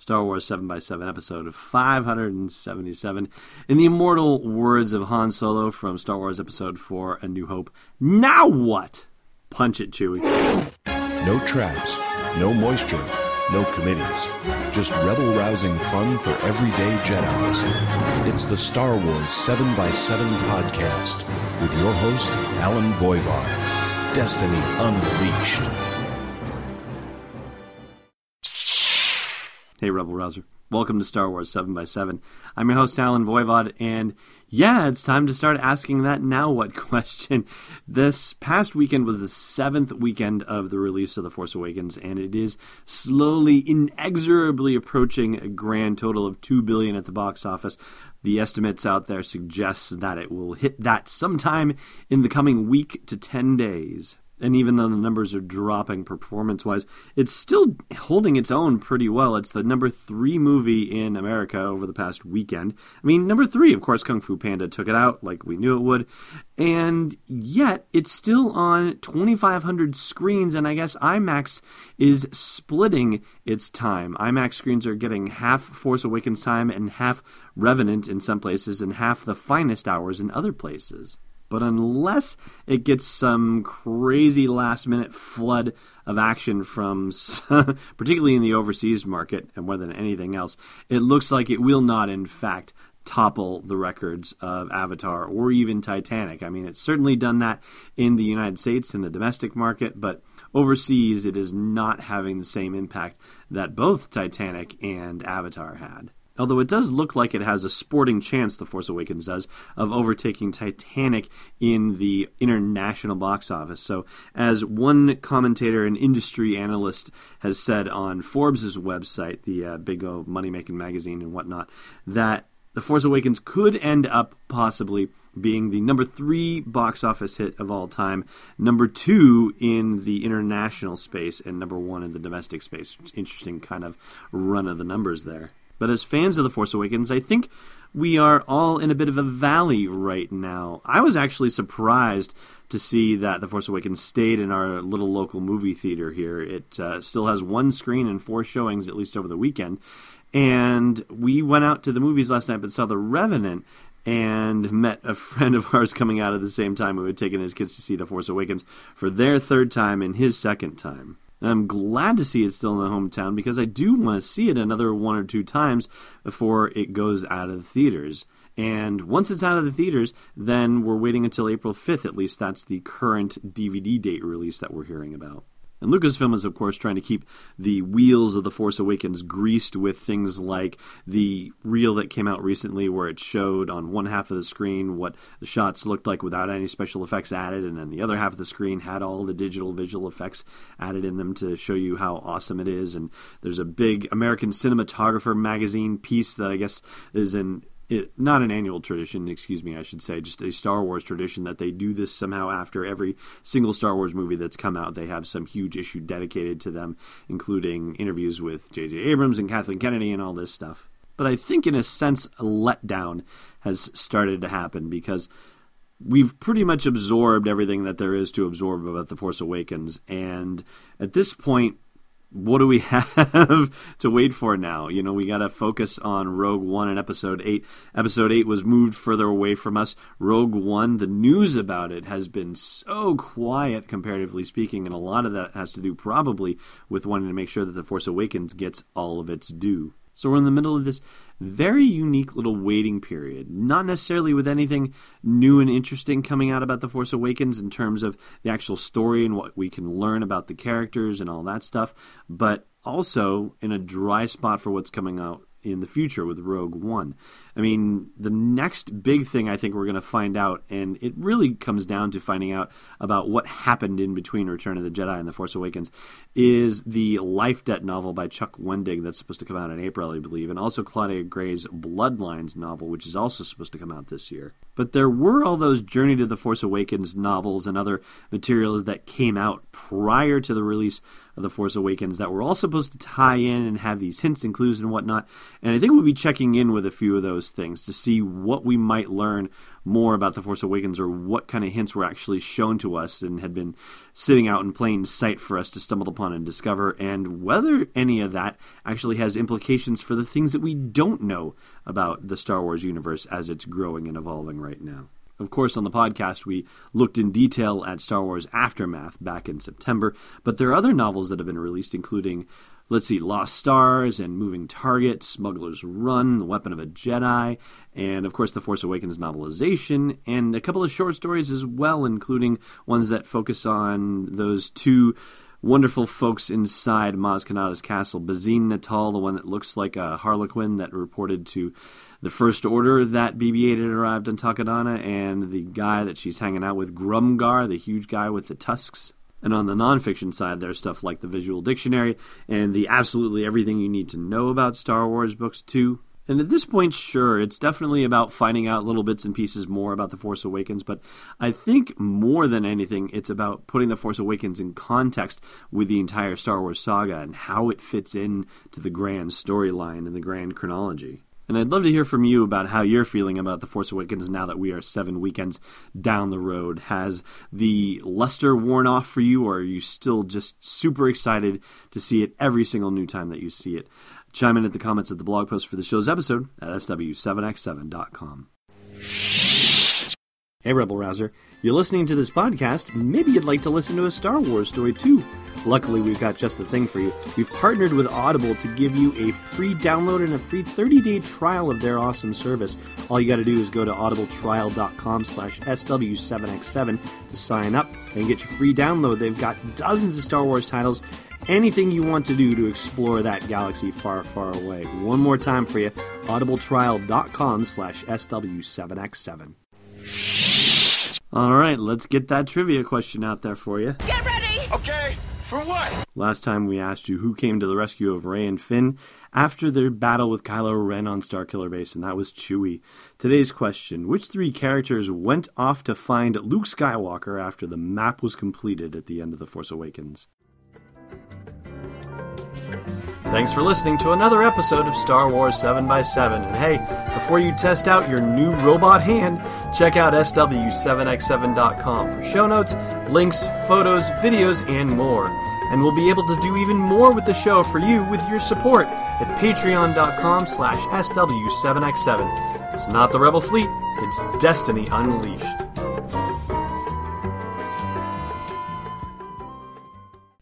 Star Wars 7x7, episode 577. In the immortal words of Han Solo from Star Wars Episode 4 A New Hope, now what? Punch it, Chewie. No traps, no moisture, no committees. Just rebel rousing fun for everyday Jedi's. It's the Star Wars 7x7 podcast with your host, Allen Voivod. Destiny Unleashed. Hey, Rebel Rouser. Welcome to Star Wars 7x7. I'm your host, Allen Voivod, and yeah, it's time to start asking that now what question. This past weekend was the seventh weekend of the release of The Force Awakens, and it is slowly, inexorably approaching a grand total of 2 billion at the box office. The estimates out there suggest that it will hit that sometime in the coming week to 10 days and even though the numbers are dropping performance wise, it's still holding its own pretty well. It's the number three movie in America over the past weekend. I mean, number three, of course, Kung Fu Panda took it out like we knew it would. And yet, it's still on 2,500 screens, and I guess IMAX is splitting its time. IMAX screens are getting half Force Awakens time and half Revenant in some places, and half the finest hours in other places. But unless it gets some crazy last minute flood of action from, particularly in the overseas market and more than anything else, it looks like it will not, in fact, topple the records of Avatar or even Titanic. I mean, it's certainly done that in the United States in the domestic market, but overseas it is not having the same impact that both Titanic and Avatar had. Although it does look like it has a sporting chance, The Force Awakens does, of overtaking Titanic in the international box office. So, as one commentator and industry analyst has said on Forbes' website, the uh, big old money making magazine and whatnot, that The Force Awakens could end up possibly being the number three box office hit of all time, number two in the international space, and number one in the domestic space. Interesting kind of run of the numbers there. But as fans of The Force Awakens, I think we are all in a bit of a valley right now. I was actually surprised to see that The Force Awakens stayed in our little local movie theater here. It uh, still has one screen and four showings, at least over the weekend. And we went out to the movies last night but saw The Revenant and met a friend of ours coming out at the same time who had taken his kids to see The Force Awakens for their third time and his second time. And I'm glad to see it still in the hometown because I do want to see it another one or two times before it goes out of the theaters. And once it's out of the theaters, then we're waiting until April 5th. At least that's the current DVD date release that we're hearing about. And Lucasfilm is, of course, trying to keep the wheels of The Force Awakens greased with things like the reel that came out recently where it showed on one half of the screen what the shots looked like without any special effects added, and then the other half of the screen had all the digital visual effects added in them to show you how awesome it is. And there's a big American Cinematographer magazine piece that I guess is in it, not an annual tradition, excuse me, I should say, just a Star Wars tradition that they do this somehow after every single Star Wars movie that's come out. They have some huge issue dedicated to them, including interviews with J.J. Abrams and Kathleen Kennedy and all this stuff. But I think, in a sense, a letdown has started to happen because we've pretty much absorbed everything that there is to absorb about The Force Awakens. And at this point, what do we have to wait for now? You know, we got to focus on Rogue One and Episode 8. Episode 8 was moved further away from us. Rogue One, the news about it has been so quiet, comparatively speaking, and a lot of that has to do probably with wanting to make sure that The Force Awakens gets all of its due. So we're in the middle of this very unique little waiting period. Not necessarily with anything new and interesting coming out about The Force Awakens in terms of the actual story and what we can learn about the characters and all that stuff, but also in a dry spot for what's coming out in the future with Rogue One. I mean, the next big thing I think we're going to find out, and it really comes down to finding out about what happened in between Return of the Jedi and The Force Awakens, is the Life Debt novel by Chuck Wendig that's supposed to come out in April, I believe, and also Claudia Gray's Bloodlines novel, which is also supposed to come out this year. But there were all those Journey to the Force Awakens novels and other materials that came out prior to the release of The Force Awakens that were all supposed to tie in and have these hints and clues and whatnot. And I think we'll be checking in with a few of those things to see what we might learn more about The Force Awakens or what kind of hints were actually shown to us and had been sitting out in plain sight for us to stumble upon and discover, and whether any of that actually has implications for the things that we don't know about the Star Wars universe as it's growing and evolving right now. Of course, on the podcast, we looked in detail at Star Wars Aftermath back in September, but there are other novels that have been released, including, let's see, Lost Stars and Moving Target, Smuggler's Run, The Weapon of a Jedi, and of course, The Force Awakens novelization, and a couple of short stories as well, including ones that focus on those two wonderful folks inside Maz Kanata's castle. Bazine Netal, the one that looks like a Harlequin that reported to the First Order that BB 8 had arrived on Takodana, and the guy that she's hanging out with, Grumgar, the huge guy with the tusks. And on the nonfiction side, there's stuff like the Visual Dictionary and the absolutely everything you need to know about Star Wars books, too. And at this point, sure, it's definitely about finding out little bits and pieces more about The Force Awakens, but I think more than anything, it's about putting The Force Awakens in context with the entire Star Wars saga and how it fits in to the grand storyline and the grand chronology. And I'd love to hear from you about how you're feeling about The Force Awakens now that we are seven weekends down the road. Has the luster worn off for you, or are you still just super excited to see it every single new time that you see it? Chime in at the comments of the blog post for the show's episode at sw7x7.com. Hey, Rebel Rouser. You're listening to this podcast. Maybe you'd like to listen to a Star Wars story too. Luckily, we've got just the thing for you. We've partnered with Audible to give you a free download and a free 30-day trial of their awesome service. All you got to do is go to audibletrial.com slash SW7X7 to sign up and get your free download. They've got dozens of Star Wars titles, anything you want to do to explore that galaxy far, far away. One more time for you, audibletrial.com slash SW7X7. All right, let's get that trivia question out there for you. Get ready! Okay, for what? Last time we asked you who came to the rescue of Rey and Finn after their battle with Kylo Ren on Starkiller Base, and that was Chewie. Today's question Which three characters went off to find Luke Skywalker after the map was completed at the end of The Force Awakens? Thanks for listening to another episode of Star Wars 7x7. And hey, before you test out your new robot hand, check out SW7x7.com for show notes, links, photos, videos, and more. And we'll be able to do even more with the show for you with your support at patreon.com slash SW7x7. It's not the Rebel Fleet, it's Destiny Unleashed.